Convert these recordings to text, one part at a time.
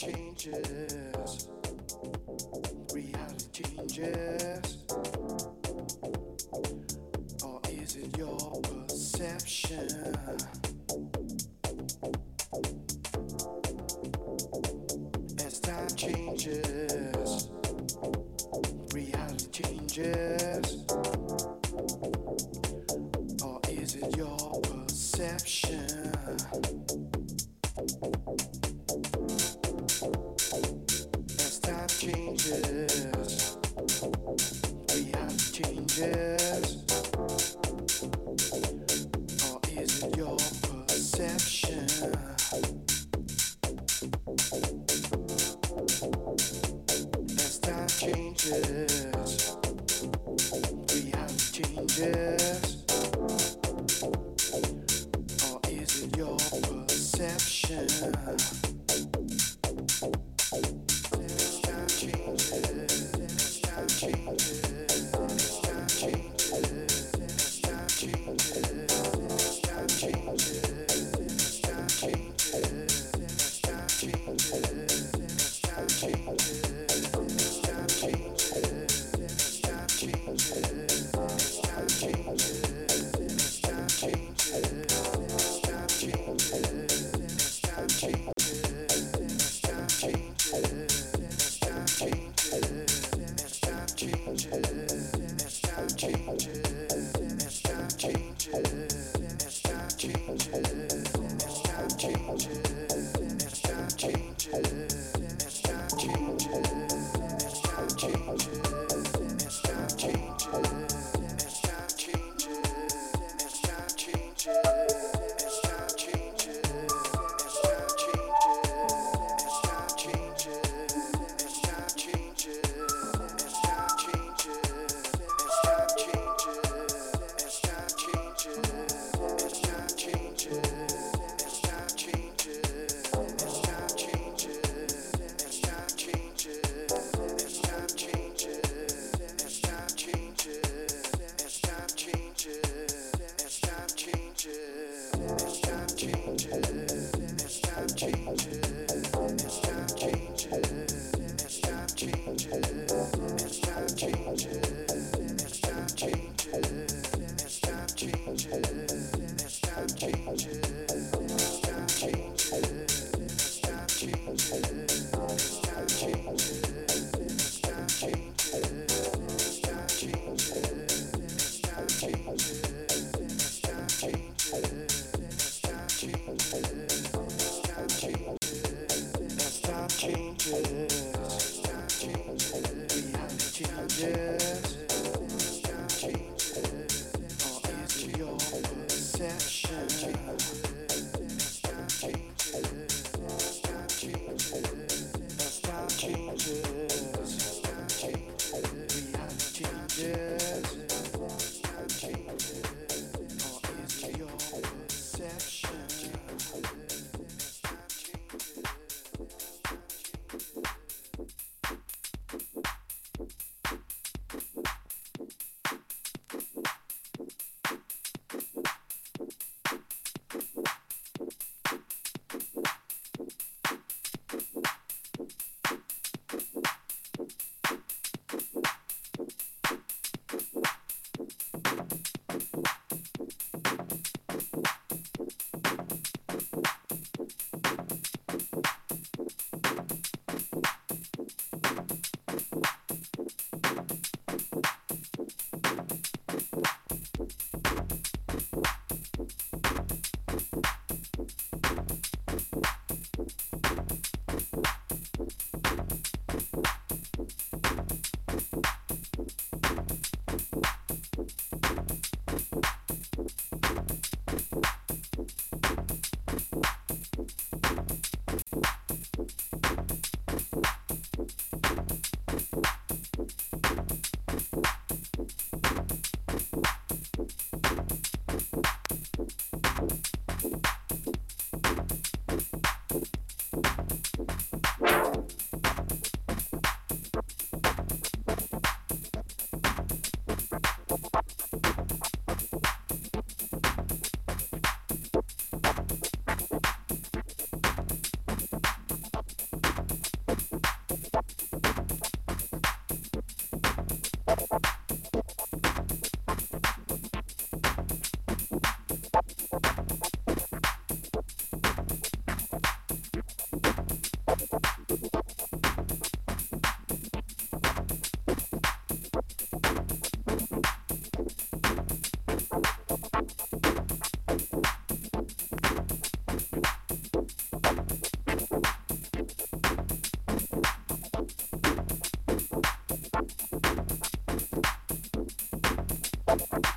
changes, reality changes, or is it your perception? Thank you.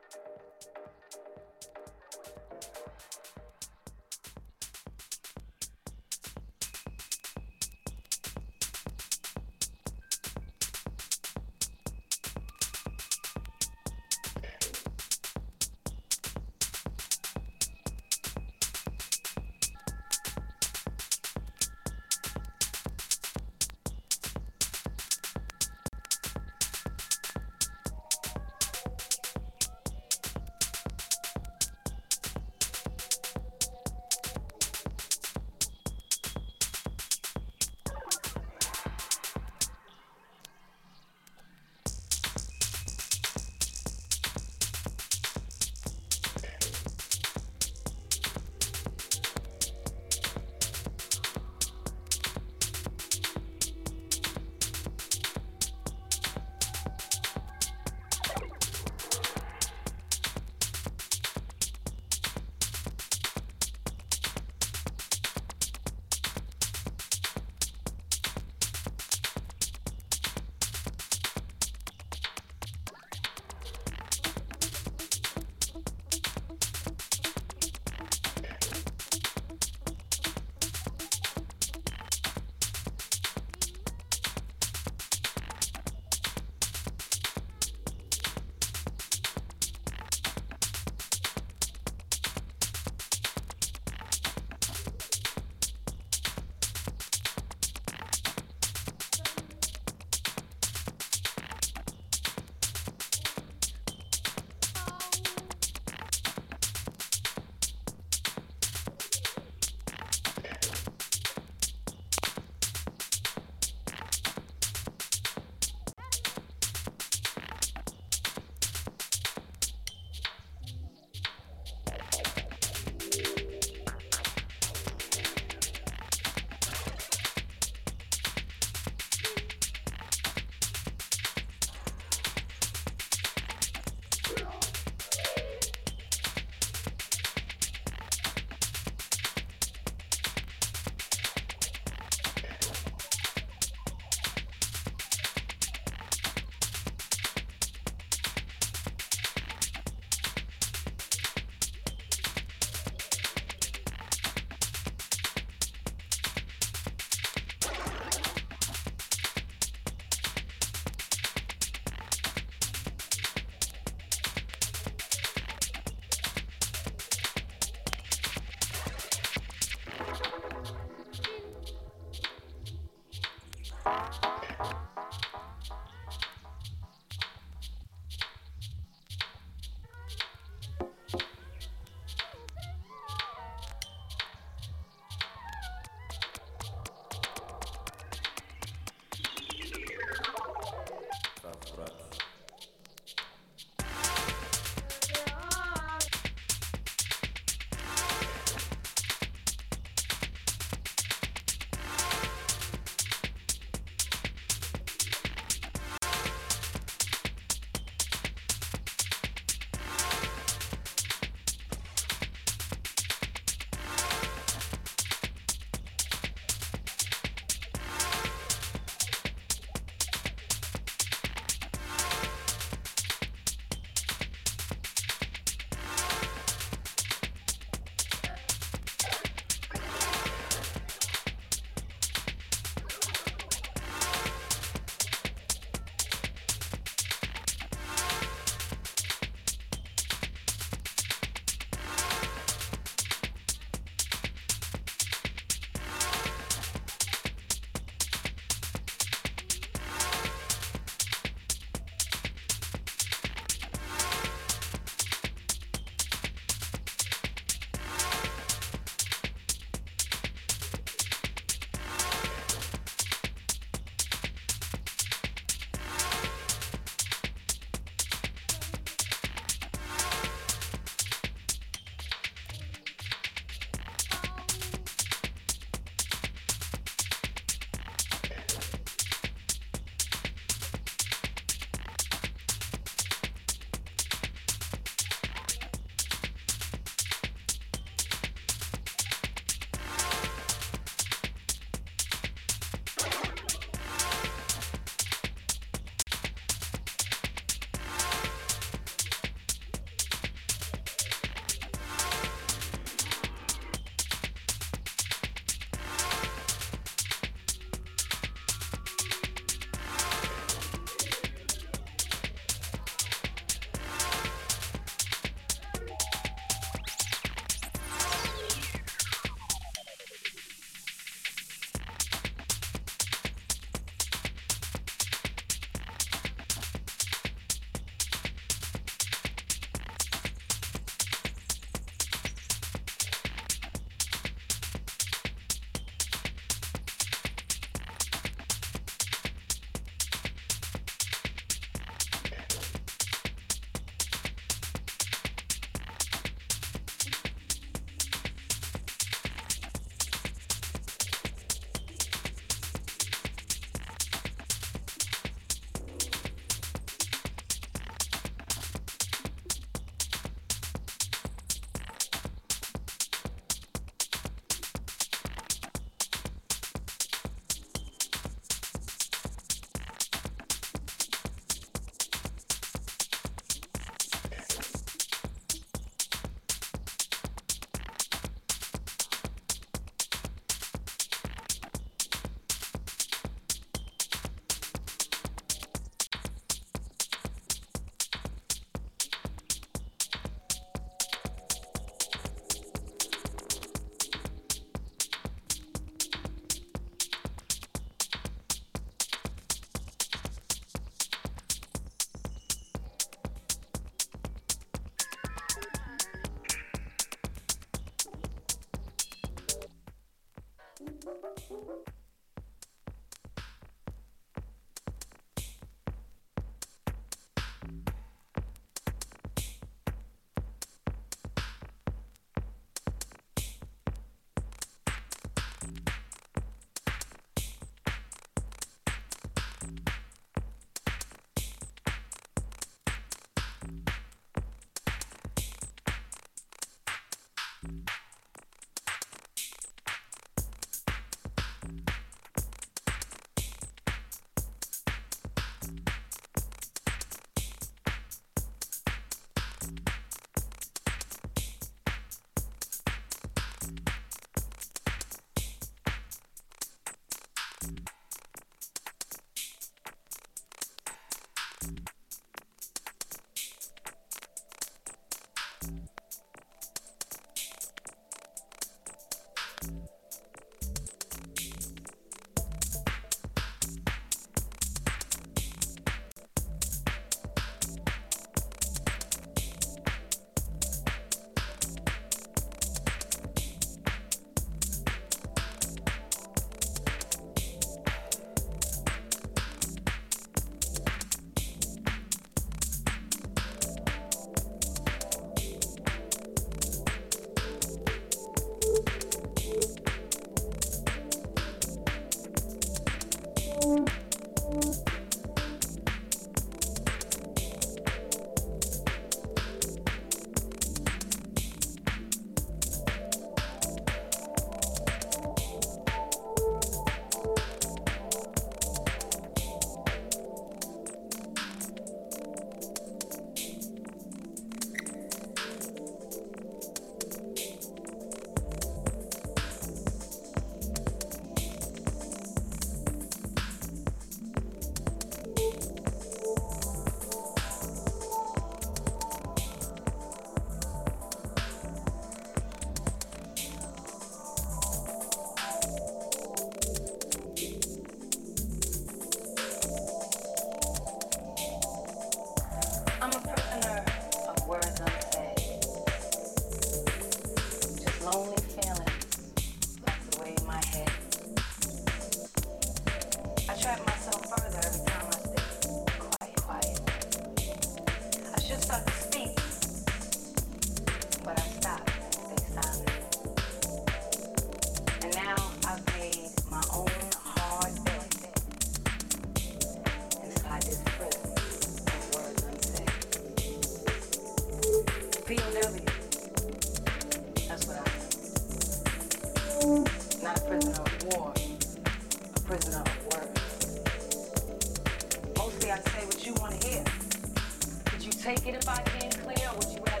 Cause